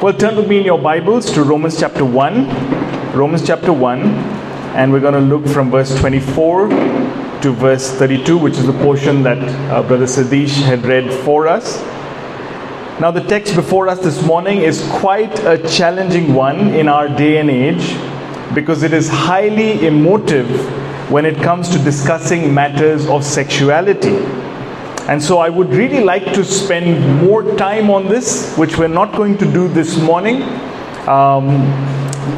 Well, turn with me in your Bibles to Romans chapter 1. Romans chapter 1, and we're going to look from verse 24 to verse 32, which is the portion that uh, Brother Sadish had read for us. Now, the text before us this morning is quite a challenging one in our day and age because it is highly emotive when it comes to discussing matters of sexuality. And so I would really like to spend more time on this, which we're not going to do this morning, um,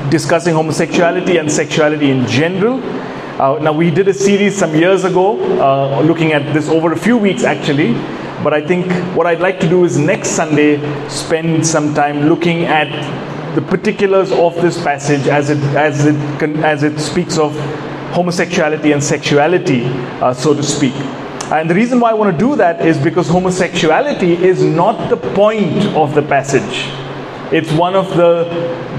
discussing homosexuality and sexuality in general. Uh, now, we did a series some years ago uh, looking at this over a few weeks actually. But I think what I'd like to do is next Sunday spend some time looking at the particulars of this passage as it, as it, as it speaks of homosexuality and sexuality, uh, so to speak. And the reason why I want to do that is because homosexuality is not the point of the passage. It's one of the,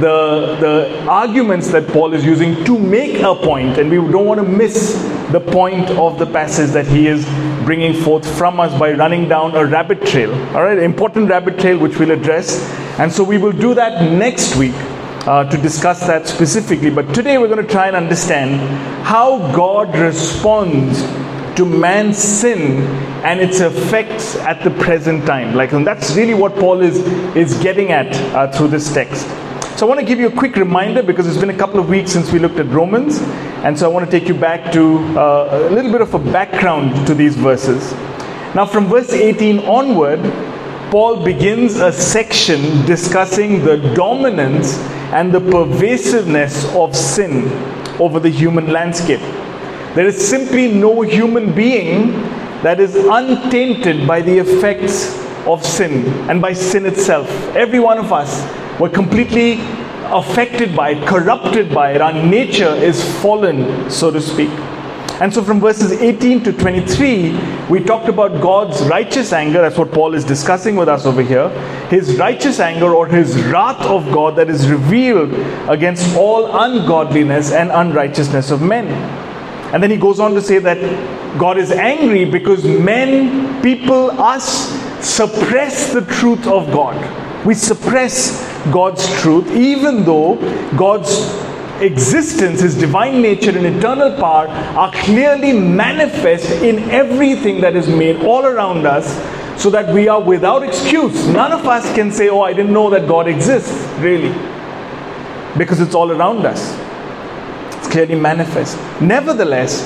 the, the arguments that Paul is using to make a point, and we don't want to miss the point of the passage that he is bringing forth from us by running down a rabbit trail. All right, important rabbit trail which we'll address. And so we will do that next week. Uh, to discuss that specifically, but today we're going to try and understand how God responds to man's sin and its effects at the present time. Like, and that's really what Paul is, is getting at uh, through this text. So, I want to give you a quick reminder because it's been a couple of weeks since we looked at Romans, and so I want to take you back to uh, a little bit of a background to these verses. Now, from verse 18 onward, Paul begins a section discussing the dominance and the pervasiveness of sin over the human landscape. There is simply no human being that is untainted by the effects of sin and by sin itself. Every one of us were completely affected by it, corrupted by it. Our nature is fallen, so to speak. And so from verses 18 to 23, we talked about God's righteous anger. That's what Paul is discussing with us over here. His righteous anger or his wrath of God that is revealed against all ungodliness and unrighteousness of men. And then he goes on to say that God is angry because men, people, us suppress the truth of God. We suppress God's truth, even though God's existence, His divine nature, and eternal power are clearly manifest in everything that is made all around us, so that we are without excuse. None of us can say, Oh, I didn't know that God exists, really, because it's all around us clearly manifest. Nevertheless,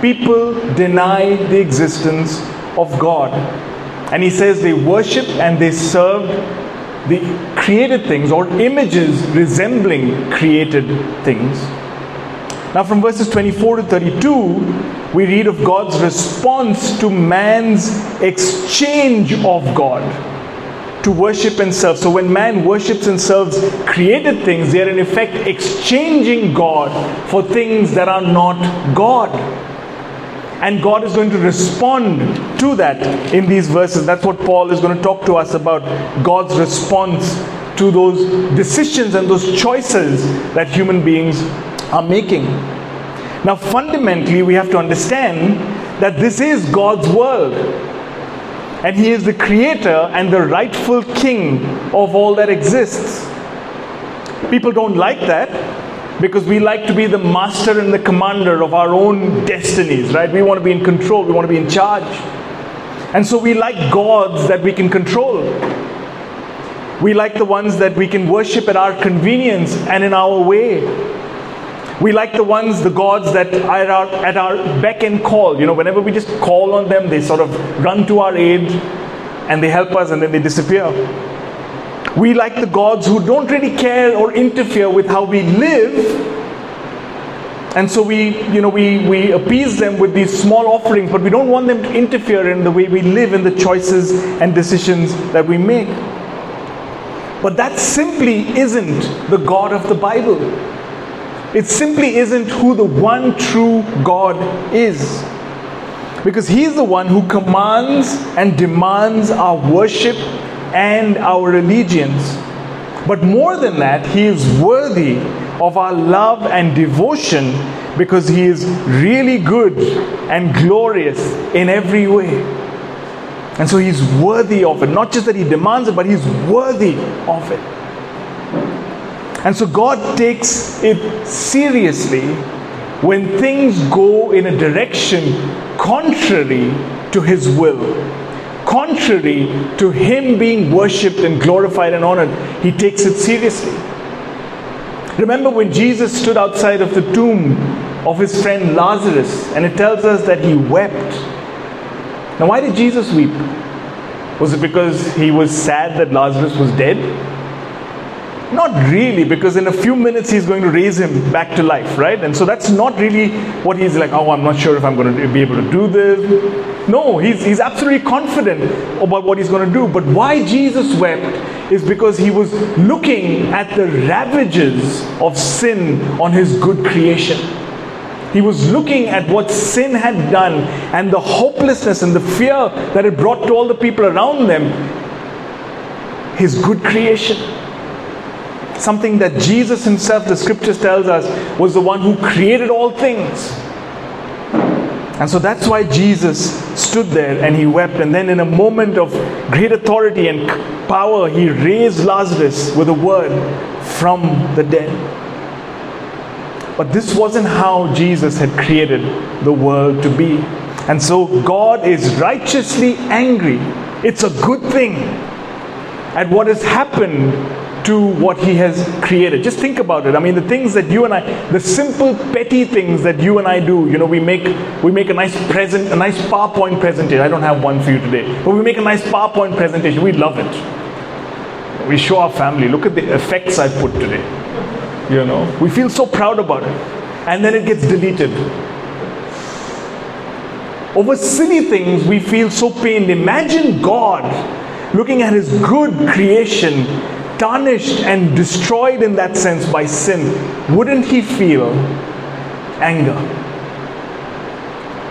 people deny the existence of God. And he says they worship and they serve the created things or images resembling created things. Now, from verses 24 to 32, we read of God's response to man's exchange of God to worship and serve. So when man worships and serves created things, they are in effect exchanging God for things that are not God. And God is going to respond to that in these verses. That's what Paul is going to talk to us about God's response to those decisions and those choices that human beings are making. Now, fundamentally, we have to understand that this is God's world and he is the creator and the rightful king of all that exists. People don't like that because we like to be the master and the commander of our own destinies, right? We want to be in control, we want to be in charge. And so we like gods that we can control. We like the ones that we can worship at our convenience and in our way. We like the ones, the gods that are at our, at our beck and call. You know, whenever we just call on them, they sort of run to our aid and they help us and then they disappear. We like the gods who don't really care or interfere with how we live. And so we, you know, we, we appease them with these small offerings, but we don't want them to interfere in the way we live, in the choices and decisions that we make. But that simply isn't the God of the Bible. It simply isn't who the one true God is. Because He's the one who commands and demands our worship and our allegiance. But more than that, He is worthy of our love and devotion because He is really good and glorious in every way. And so He's worthy of it. Not just that He demands it, but He's worthy of it. And so God takes it seriously when things go in a direction contrary to His will, contrary to Him being worshipped and glorified and honored. He takes it seriously. Remember when Jesus stood outside of the tomb of his friend Lazarus, and it tells us that he wept. Now, why did Jesus weep? Was it because he was sad that Lazarus was dead? Not really, because in a few minutes he's going to raise him back to life, right? And so that's not really what he's like, oh, I'm not sure if I'm going to be able to do this. No, he's, he's absolutely confident about what he's going to do. But why Jesus wept is because he was looking at the ravages of sin on his good creation. He was looking at what sin had done and the hopelessness and the fear that it brought to all the people around them. His good creation something that Jesus himself, the scriptures tells us, was the one who created all things. And so that's why Jesus stood there and he wept. And then, in a moment of great authority and power, he raised Lazarus with a word from the dead. But this wasn't how Jesus had created the world to be. And so, God is righteously angry. It's a good thing at what has happened to what he has created. Just think about it. I mean, the things that you and I, the simple petty things that you and I do, you know, we make we make a nice present, a nice PowerPoint presentation. I don't have one for you today, but we make a nice PowerPoint presentation. We love it. We show our family. Look at the effects I put today. You know, we feel so proud about it, and then it gets deleted. Over silly things, we feel so pained. Imagine God looking at His good creation tarnished and destroyed in that sense by sin, wouldn't he feel anger?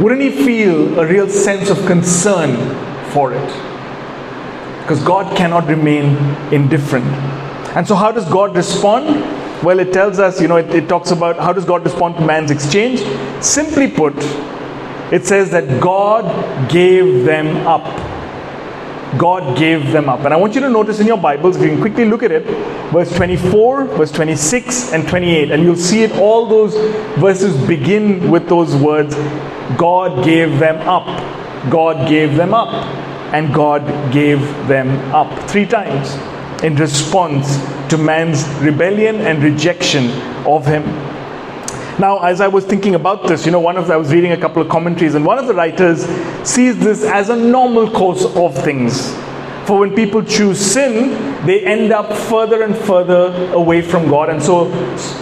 Wouldn't he feel a real sense of concern for it? Because God cannot remain indifferent. And so, how does God respond? Well, it tells us, you know, it, it talks about how does God respond to man's exchange? Simply put, it says that God gave them up God gave them up. And I want you to notice in your Bibles, you can quickly look at it, verse 24, verse 26, and 28, and you'll see it, all those verses begin with those words God gave them up. God gave them up. And God gave them up three times in response to man's rebellion and rejection of Him. Now, as I was thinking about this, you know, one of the, I was reading a couple of commentaries, and one of the writers sees this as a normal course of things. For when people choose sin, they end up further and further away from God, and so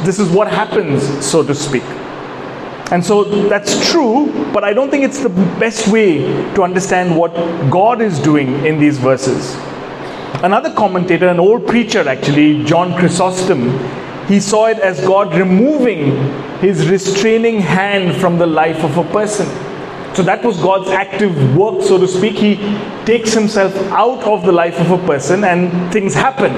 this is what happens, so to speak. And so that's true, but I don't think it's the best way to understand what God is doing in these verses. Another commentator, an old preacher actually, John Chrysostom, he saw it as God removing his restraining hand from the life of a person. So that was God's active work, so to speak. He takes himself out of the life of a person and things happen.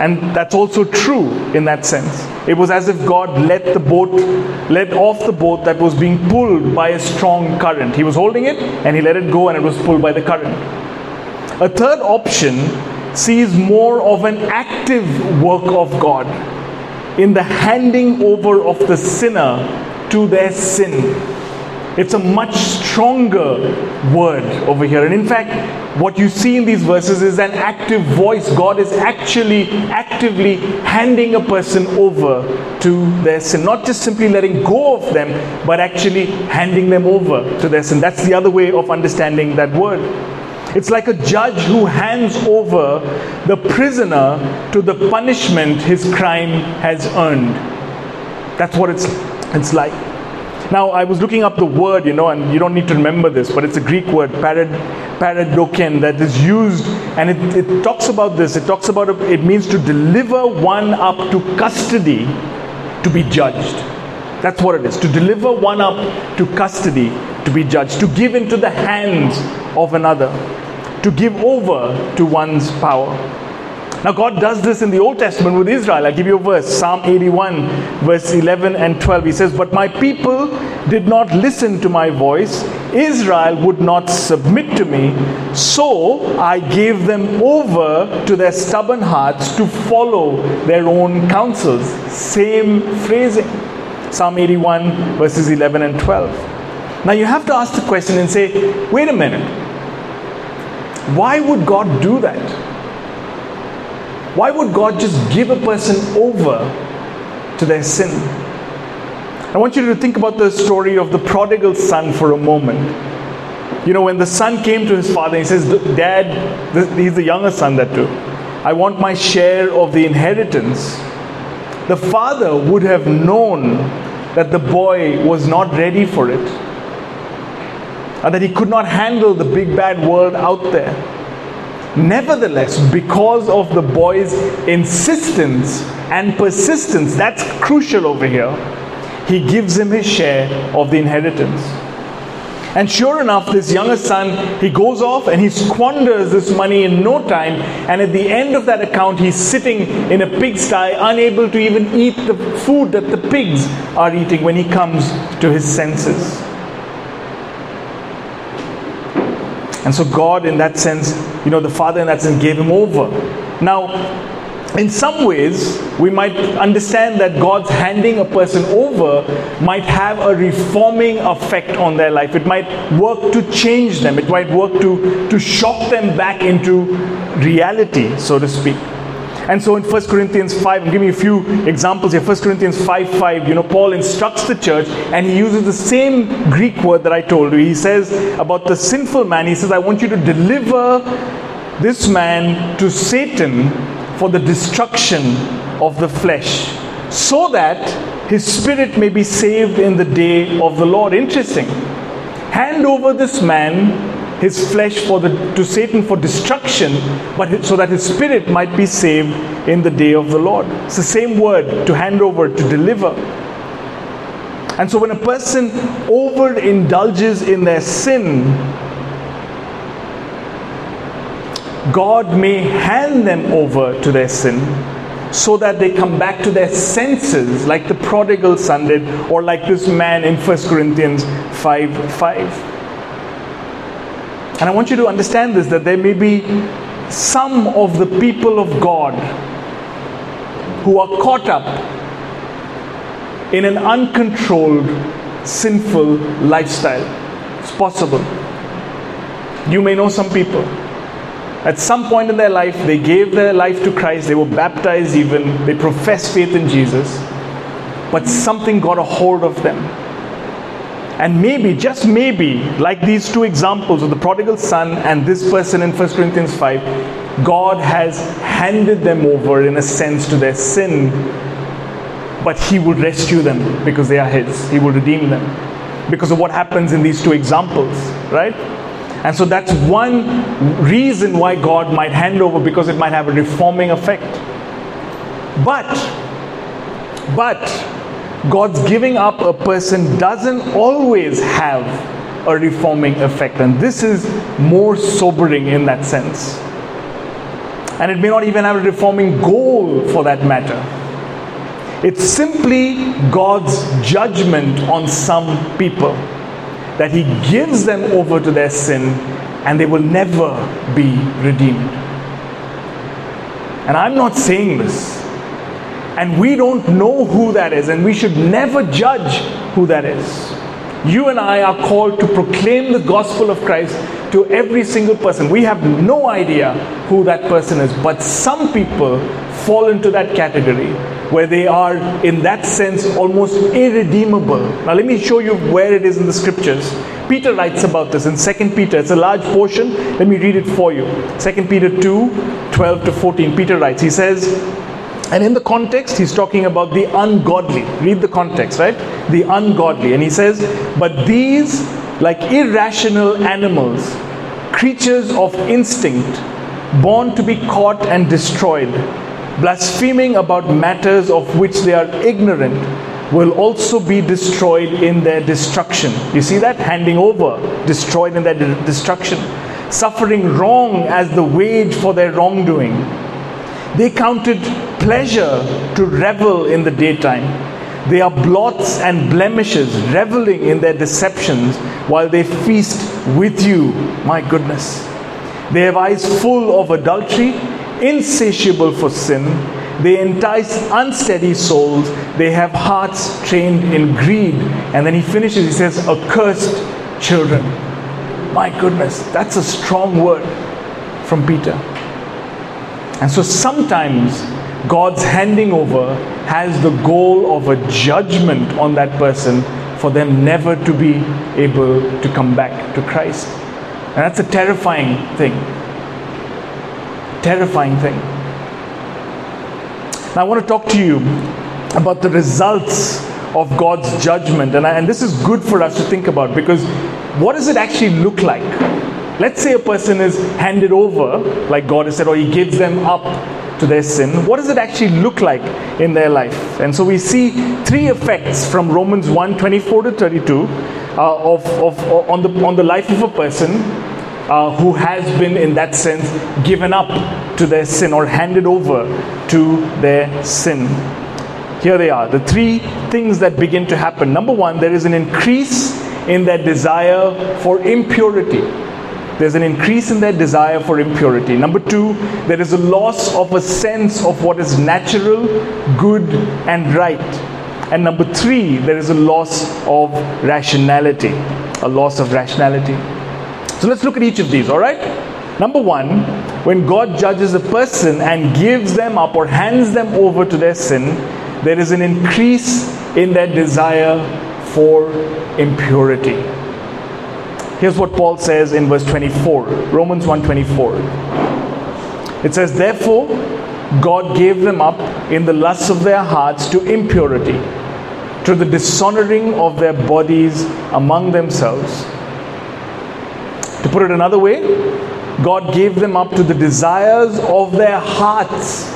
And that's also true in that sense. It was as if God let the boat, let off the boat that was being pulled by a strong current. He was holding it and he let it go and it was pulled by the current. A third option sees more of an active work of God in the handing over of the sinner to their sin. It's a much stronger word over here. And in fact, what you see in these verses is an active voice. God is actually actively handing a person over to their sin. Not just simply letting go of them, but actually handing them over to their sin. That's the other way of understanding that word. It's like a judge who hands over the prisoner to the punishment his crime has earned. That's what it's, it's like. Now, I was looking up the word, you know, and you don't need to remember this, but it's a Greek word, parad, paradoken, that is used, and it, it talks about this. It talks about, it means to deliver one up to custody to be judged. That's what it is. To deliver one up to custody to be judged, to give into the hands of another, to give over to one's power. Now, God does this in the Old Testament with Israel. I'll give you a verse Psalm 81, verse 11 and 12. He says, But my people did not listen to my voice. Israel would not submit to me, so I gave them over to their stubborn hearts to follow their own counsels. Same phrasing. Psalm 81, verses 11 and 12. Now you have to ask the question and say, wait a minute. Why would God do that? Why would God just give a person over to their sin? I want you to think about the story of the prodigal son for a moment. You know, when the son came to his father, he says, Dad, he's the younger son that too. I want my share of the inheritance. The father would have known that the boy was not ready for it, and that he could not handle the big bad world out there. Nevertheless, because of the boy's insistence and persistence, that's crucial over here he gives him his share of the inheritance. And sure enough, this younger son, he goes off and he squanders this money in no time. And at the end of that account, he's sitting in a pigsty, unable to even eat the food that the pigs are eating when he comes to his senses. And so, God, in that sense, you know, the Father in that sense gave him over. Now, in some ways, we might understand that God's handing a person over might have a reforming effect on their life. It might work to change them, it might work to, to shock them back into reality, so to speak. And so in 1 Corinthians 5, I'm giving you a few examples here. 1 Corinthians 5 5, you know, Paul instructs the church and he uses the same Greek word that I told you. He says about the sinful man, he says, I want you to deliver this man to Satan for the destruction of the flesh, so that his spirit may be saved in the day of the Lord. Interesting. Hand over this man, his flesh, for the, to Satan for destruction, but so that his spirit might be saved in the day of the Lord. It's the same word to hand over, to deliver. And so when a person overindulges in their sin, God may hand them over to their sin so that they come back to their senses, like the prodigal son did, or like this man in 1 Corinthians 5 5. And I want you to understand this that there may be some of the people of God who are caught up in an uncontrolled, sinful lifestyle. It's possible. You may know some people at some point in their life, they gave their life to Christ, they were baptized even, they professed faith in Jesus, but something got a hold of them. And maybe, just maybe, like these two examples of the prodigal son and this person in 1 Corinthians 5, God has handed them over in a sense to their sin, but He will rescue them because they are His. He will redeem them because of what happens in these two examples, right? And so that's one reason why God might hand over because it might have a reforming effect. But, but, God's giving up a person doesn't always have a reforming effect. And this is more sobering in that sense. And it may not even have a reforming goal for that matter. It's simply God's judgment on some people that He gives them over to their sin and they will never be redeemed. And I'm not saying this. And we don't know who that is, and we should never judge who that is. You and I are called to proclaim the gospel of Christ to every single person. We have no idea who that person is, but some people fall into that category where they are, in that sense, almost irredeemable. Now, let me show you where it is in the scriptures. Peter writes about this in 2 Peter. It's a large portion. Let me read it for you. 2 Peter 2 12 to 14. Peter writes, he says, and in the context, he's talking about the ungodly. Read the context, right? The ungodly. And he says, But these, like irrational animals, creatures of instinct, born to be caught and destroyed, blaspheming about matters of which they are ignorant, will also be destroyed in their destruction. You see that? Handing over, destroyed in their de- destruction. Suffering wrong as the wage for their wrongdoing. They counted pleasure to revel in the daytime. They are blots and blemishes, reveling in their deceptions while they feast with you. My goodness. They have eyes full of adultery, insatiable for sin. They entice unsteady souls. They have hearts trained in greed. And then he finishes, he says, accursed children. My goodness, that's a strong word from Peter. And so sometimes God's handing over has the goal of a judgment on that person for them never to be able to come back to Christ. And that's a terrifying thing. Terrifying thing. Now, I want to talk to you about the results of God's judgment. And, I, and this is good for us to think about because what does it actually look like? Let's say a person is handed over, like God has said, or He gives them up to their sin. What does it actually look like in their life? And so we see three effects from Romans 1 24 to 32 uh, of, of, on, the, on the life of a person uh, who has been, in that sense, given up to their sin or handed over to their sin. Here they are the three things that begin to happen. Number one, there is an increase in their desire for impurity. There's an increase in their desire for impurity. Number two, there is a loss of a sense of what is natural, good, and right. And number three, there is a loss of rationality. A loss of rationality. So let's look at each of these, all right? Number one, when God judges a person and gives them up or hands them over to their sin, there is an increase in their desire for impurity. Here's what Paul says in verse 24, Romans 1:24. It says, "Therefore God gave them up in the lusts of their hearts to impurity, to the dishonoring of their bodies among themselves." To put it another way, God gave them up to the desires of their hearts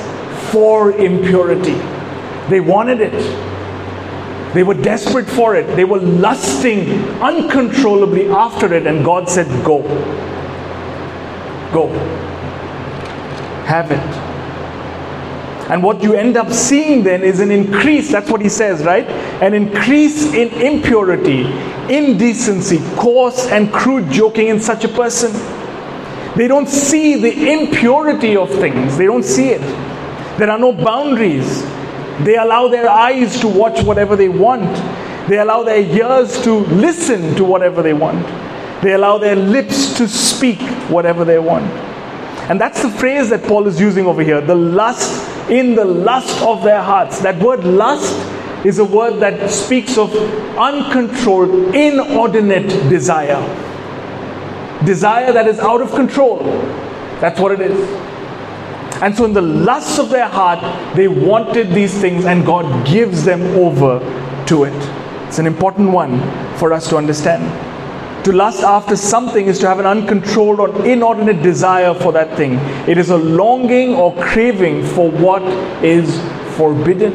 for impurity. They wanted it. They were desperate for it. They were lusting uncontrollably after it, and God said, Go. Go. Have it. And what you end up seeing then is an increase, that's what he says, right? An increase in impurity, indecency, coarse and crude joking in such a person. They don't see the impurity of things, they don't see it. There are no boundaries. They allow their eyes to watch whatever they want. They allow their ears to listen to whatever they want. They allow their lips to speak whatever they want. And that's the phrase that Paul is using over here the lust in the lust of their hearts. That word lust is a word that speaks of uncontrolled, inordinate desire. Desire that is out of control. That's what it is. And so, in the lust of their heart, they wanted these things, and God gives them over to it. It's an important one for us to understand. To lust after something is to have an uncontrolled or inordinate desire for that thing. It is a longing or craving for what is forbidden.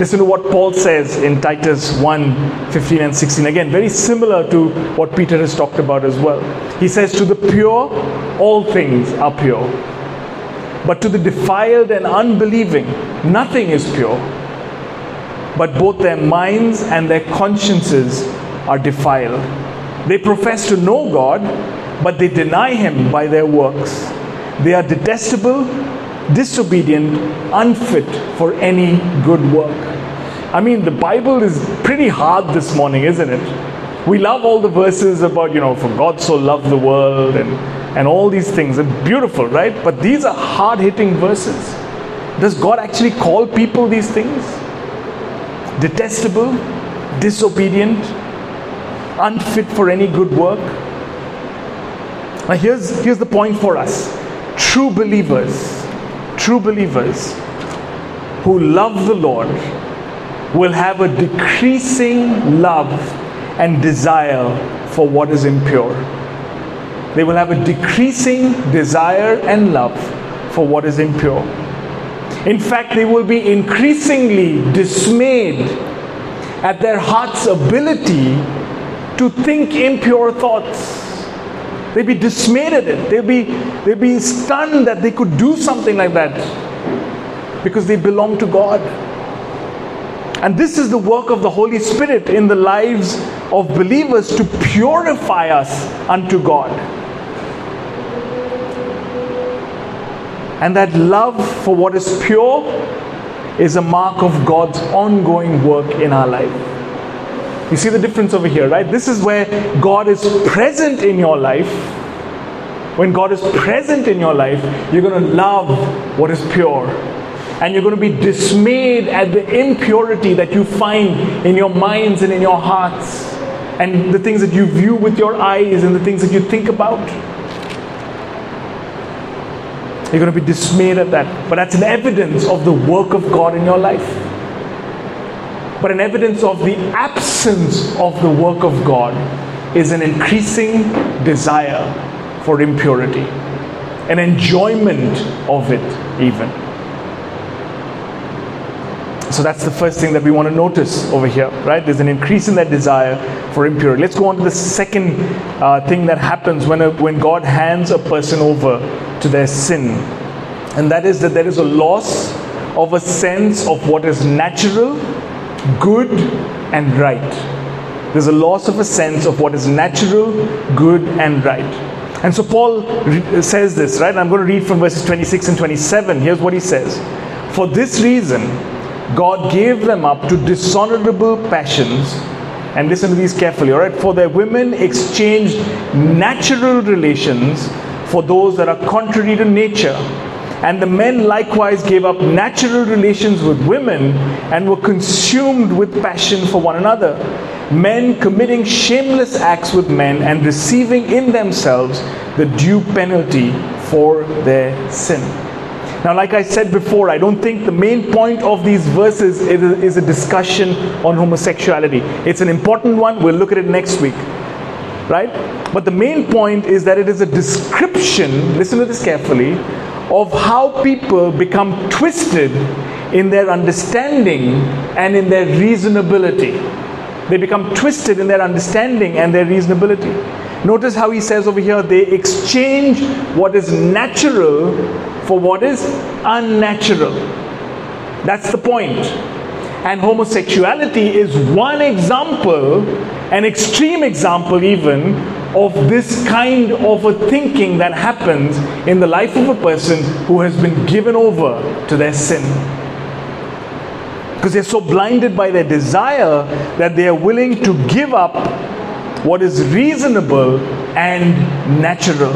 Listen to what Paul says in Titus 1 15 and 16. Again, very similar to what Peter has talked about as well. He says, To the pure, all things are pure. But to the defiled and unbelieving, nothing is pure. But both their minds and their consciences are defiled. They profess to know God, but they deny Him by their works. They are detestable, disobedient, unfit for any good work. I mean, the Bible is pretty hard this morning, isn't it? We love all the verses about, you know, for God so loved the world and, and all these things. And beautiful, right? But these are hard hitting verses. Does God actually call people these things? Detestable, disobedient, unfit for any good work? Now, here's, here's the point for us true believers, true believers who love the Lord will have a decreasing love and desire for what is impure. They will have a decreasing desire and love for what is impure. In fact, they will be increasingly dismayed at their heart's ability to think impure thoughts. They'd be dismayed at it. They'd be, they'd be stunned that they could do something like that because they belong to God. And this is the work of the Holy Spirit in the lives of believers to purify us unto God. And that love for what is pure is a mark of God's ongoing work in our life. You see the difference over here, right? This is where God is present in your life. When God is present in your life, you're going to love what is pure. And you're going to be dismayed at the impurity that you find in your minds and in your hearts, and the things that you view with your eyes and the things that you think about. You're going to be dismayed at that. But that's an evidence of the work of God in your life. But an evidence of the absence of the work of God is an increasing desire for impurity, an enjoyment of it, even. So that's the first thing that we want to notice over here, right? There's an increase in that desire for impurity. Let's go on to the second uh, thing that happens when, a, when God hands a person over to their sin. And that is that there is a loss of a sense of what is natural, good, and right. There's a loss of a sense of what is natural, good, and right. And so Paul says this, right? I'm going to read from verses 26 and 27. Here's what he says For this reason, God gave them up to dishonorable passions. And listen to these carefully, all right? For their women exchanged natural relations for those that are contrary to nature. And the men likewise gave up natural relations with women and were consumed with passion for one another. Men committing shameless acts with men and receiving in themselves the due penalty for their sin. Now, like I said before, I don't think the main point of these verses is a, is a discussion on homosexuality. It's an important one. We'll look at it next week right? But the main point is that it is a description, listen to this carefully, of how people become twisted in their understanding and in their reasonability. They become twisted in their understanding and their reasonability. Notice how he says over here they exchange what is natural for what is unnatural. That's the point. And homosexuality is one example, an extreme example even, of this kind of a thinking that happens in the life of a person who has been given over to their sin. Because they're so blinded by their desire that they are willing to give up what is reasonable and natural.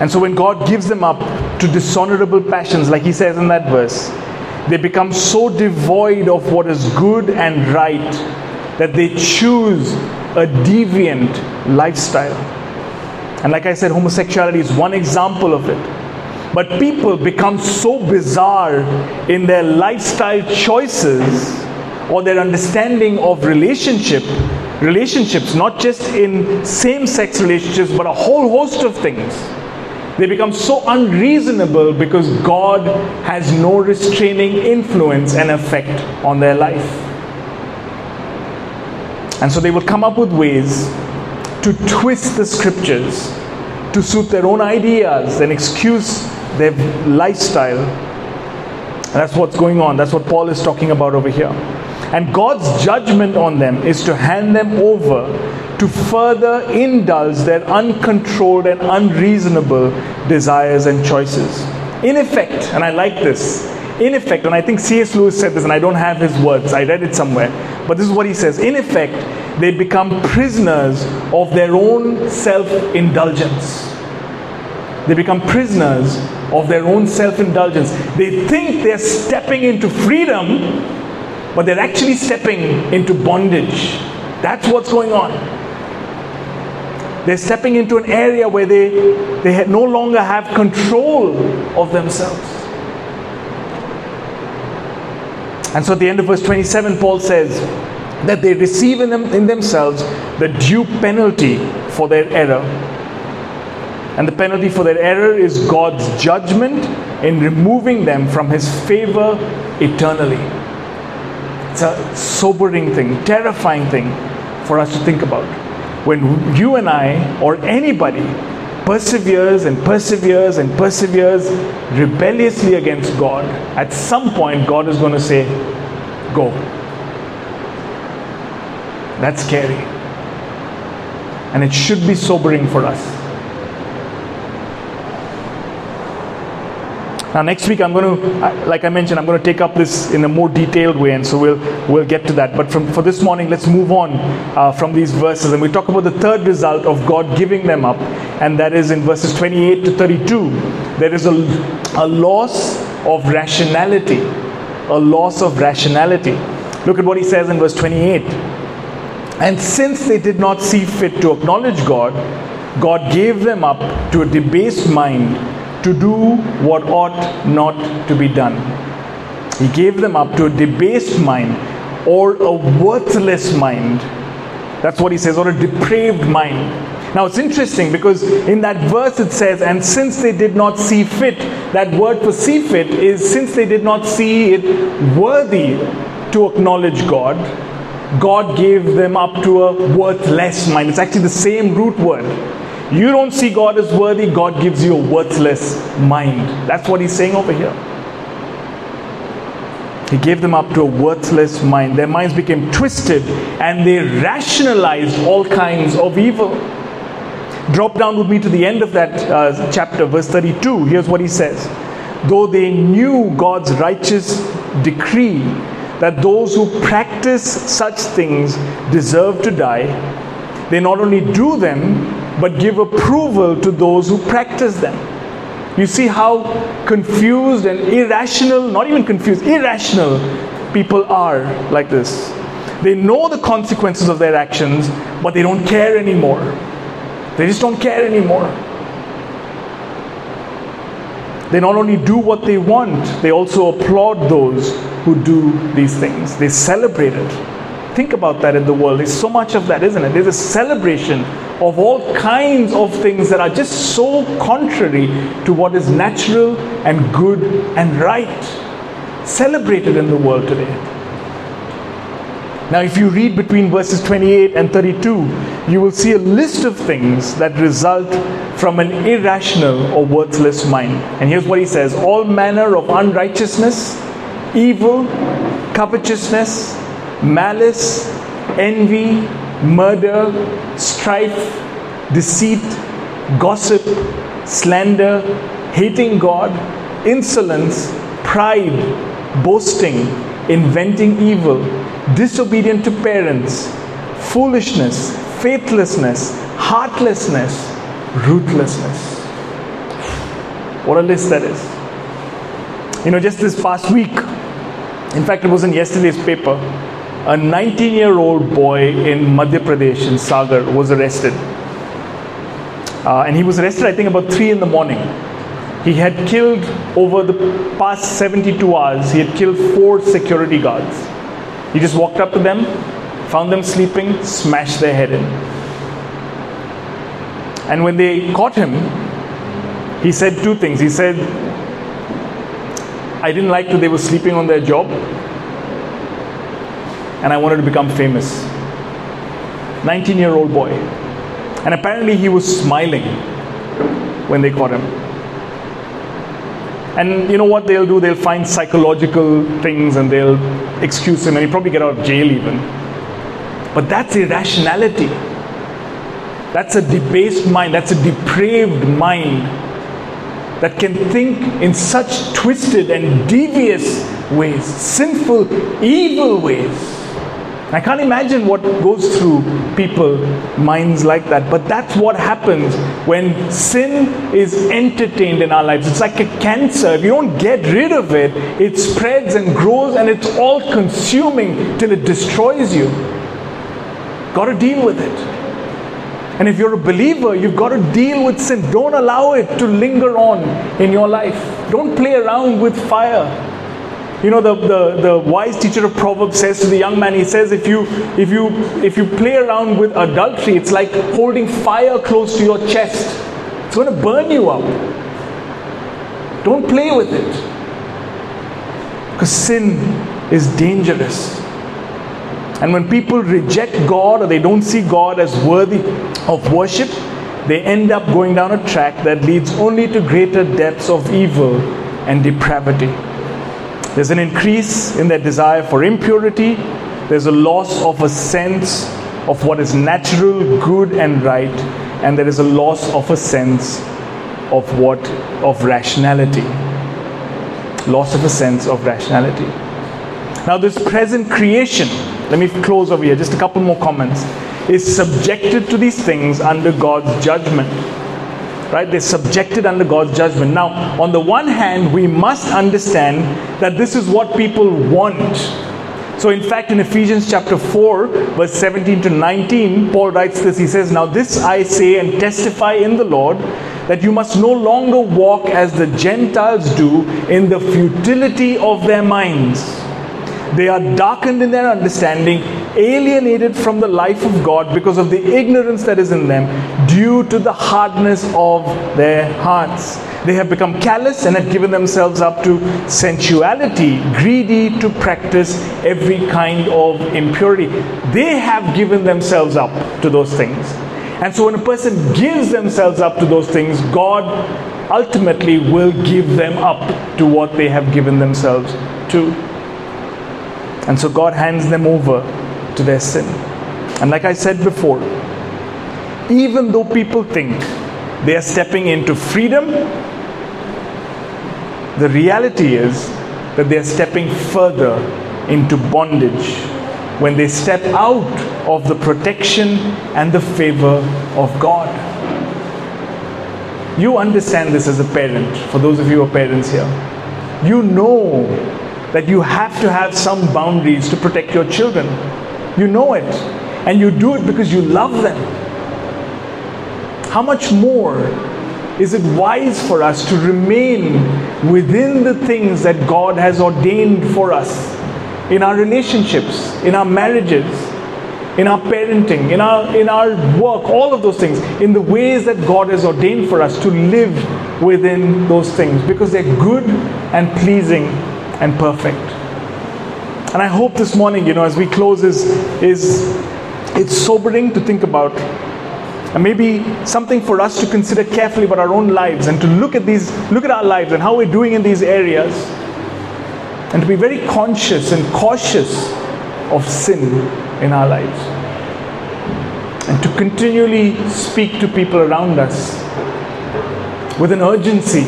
And so when God gives them up to dishonorable passions, like he says in that verse, they become so devoid of what is good and right that they choose a deviant lifestyle. And like I said, homosexuality is one example of it. But people become so bizarre in their lifestyle choices or their understanding of relationship relationships not just in same sex relationships but a whole host of things they become so unreasonable because God has no restraining influence and effect on their life. And so they will come up with ways to twist the scriptures to suit their own ideas and excuse their lifestyle. And that's what's going on. That's what Paul is talking about over here. And God's judgment on them is to hand them over to further indulge their uncontrolled and unreasonable desires and choices. In effect, and I like this, in effect, and I think C.S. Lewis said this, and I don't have his words, I read it somewhere, but this is what he says. In effect, they become prisoners of their own self indulgence. They become prisoners of their own self indulgence. They think they're stepping into freedom, but they're actually stepping into bondage. That's what's going on. They're stepping into an area where they, they no longer have control of themselves. And so at the end of verse 27, Paul says that they receive in, them, in themselves the due penalty for their error. And the penalty for their error is God's judgment in removing them from his favor eternally. It's a sobering thing, terrifying thing for us to think about when you and I or anybody perseveres and perseveres and perseveres rebelliously against God, at some point God is going to say, Go. That's scary. And it should be sobering for us. Now, next week, I'm going to, like I mentioned, I'm going to take up this in a more detailed way, and so we'll we'll get to that. But from, for this morning, let's move on uh, from these verses, and we talk about the third result of God giving them up, and that is in verses 28 to 32. There is a, a loss of rationality, a loss of rationality. Look at what he says in verse 28. And since they did not see fit to acknowledge God, God gave them up to a debased mind to do what ought not to be done. He gave them up to a debased mind or a worthless mind. That's what he says, or a depraved mind. Now it's interesting because in that verse it says, and since they did not see fit, that word for see fit is since they did not see it worthy to acknowledge God, God gave them up to a worthless mind. It's actually the same root word. You don't see God as worthy, God gives you a worthless mind. That's what he's saying over here. He gave them up to a worthless mind. Their minds became twisted and they rationalized all kinds of evil. Drop down with me to the end of that uh, chapter, verse 32. Here's what he says Though they knew God's righteous decree that those who practice such things deserve to die, they not only do them, but give approval to those who practice them. You see how confused and irrational, not even confused, irrational people are like this. They know the consequences of their actions, but they don't care anymore. They just don't care anymore. They not only do what they want, they also applaud those who do these things. They celebrate it. Think about that in the world. There's so much of that, isn't it? There's a celebration of all kinds of things that are just so contrary to what is natural and good and right. Celebrated in the world today. Now, if you read between verses 28 and 32, you will see a list of things that result from an irrational or worthless mind. And here's what he says all manner of unrighteousness, evil, covetousness, malice, envy, murder, strife, deceit, gossip, slander, hating God, insolence, pride, boasting, inventing evil, disobedient to parents, foolishness, faithlessness, heartlessness, ruthlessness. What a list that is. You know, just this past week, in fact, it was in yesterday's paper a 19 year old boy in Madhya Pradesh, in Sagar, was arrested. Uh, and he was arrested, I think, about 3 in the morning. He had killed, over the past 72 hours, he had killed four security guards. He just walked up to them, found them sleeping, smashed their head in. And when they caught him, he said two things. He said, I didn't like that they were sleeping on their job and I wanted to become famous. 19 year old boy. And apparently he was smiling when they caught him. And you know what they'll do? They'll find psychological things and they'll excuse him and he'll probably get out of jail even. But that's irrationality. That's a debased mind. That's a depraved mind that can think in such twisted and devious ways, sinful, evil ways. I can't imagine what goes through people minds like that. But that's what happens when sin is entertained in our lives. It's like a cancer. If you don't get rid of it, it spreads and grows and it's all consuming till it destroys you. Got to deal with it. And if you're a believer, you've got to deal with sin. Don't allow it to linger on in your life. Don't play around with fire. You know, the, the, the wise teacher of Proverbs says to the young man, he says, if you, if, you, if you play around with adultery, it's like holding fire close to your chest. It's going to burn you up. Don't play with it. Because sin is dangerous. And when people reject God or they don't see God as worthy of worship, they end up going down a track that leads only to greater depths of evil and depravity. There's an increase in their desire for impurity, there's a loss of a sense of what is natural, good, and right, and there is a loss of a sense of what of rationality. Loss of a sense of rationality. Now this present creation let me close over here. Just a couple more comments. Is subjected to these things under god's judgment right they're subjected under god's judgment now on the one hand we must understand that this is what people want so, in fact, in Ephesians chapter 4, verse 17 to 19, Paul writes this. He says, Now this I say and testify in the Lord that you must no longer walk as the Gentiles do in the futility of their minds. They are darkened in their understanding, alienated from the life of God because of the ignorance that is in them due to the hardness of their hearts. They have become callous and have given themselves up to sensuality, greedy to practice every kind of impurity. They have given themselves up to those things. And so when a person gives themselves up to those things, God ultimately will give them up to what they have given themselves to. And so God hands them over to their sin. And like I said before, even though people think they are stepping into freedom, the reality is that they are stepping further into bondage when they step out of the protection and the favor of God. You understand this as a parent, for those of you who are parents here. You know that you have to have some boundaries to protect your children. You know it. And you do it because you love them. How much more is it wise for us to remain within the things that God has ordained for us in our relationships, in our marriages, in our parenting, in our, in our work, all of those things, in the ways that God has ordained for us to live within those things because they're good and pleasing and perfect. And I hope this morning, you know, as we close, is, is it's sobering to think about and maybe something for us to consider carefully about our own lives and to look at these look at our lives and how we're doing in these areas and to be very conscious and cautious of sin in our lives. And to continually speak to people around us with an urgency.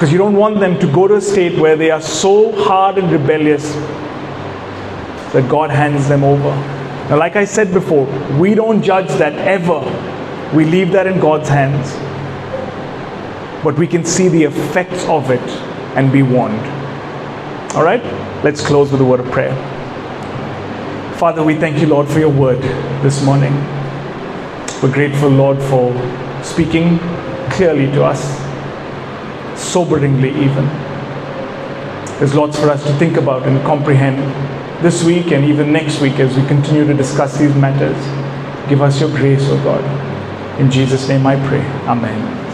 Because you don't want them to go to a state where they are so hard and rebellious that God hands them over. Now, like I said before, we don't judge that ever. We leave that in God's hands. But we can see the effects of it and be warned. All right? Let's close with a word of prayer. Father, we thank you, Lord, for your word this morning. We're grateful, Lord, for speaking clearly to us, soberingly even. There's lots for us to think about and comprehend this week and even next week as we continue to discuss these matters. Give us your grace, O oh God. In Jesus' name I pray. Amen.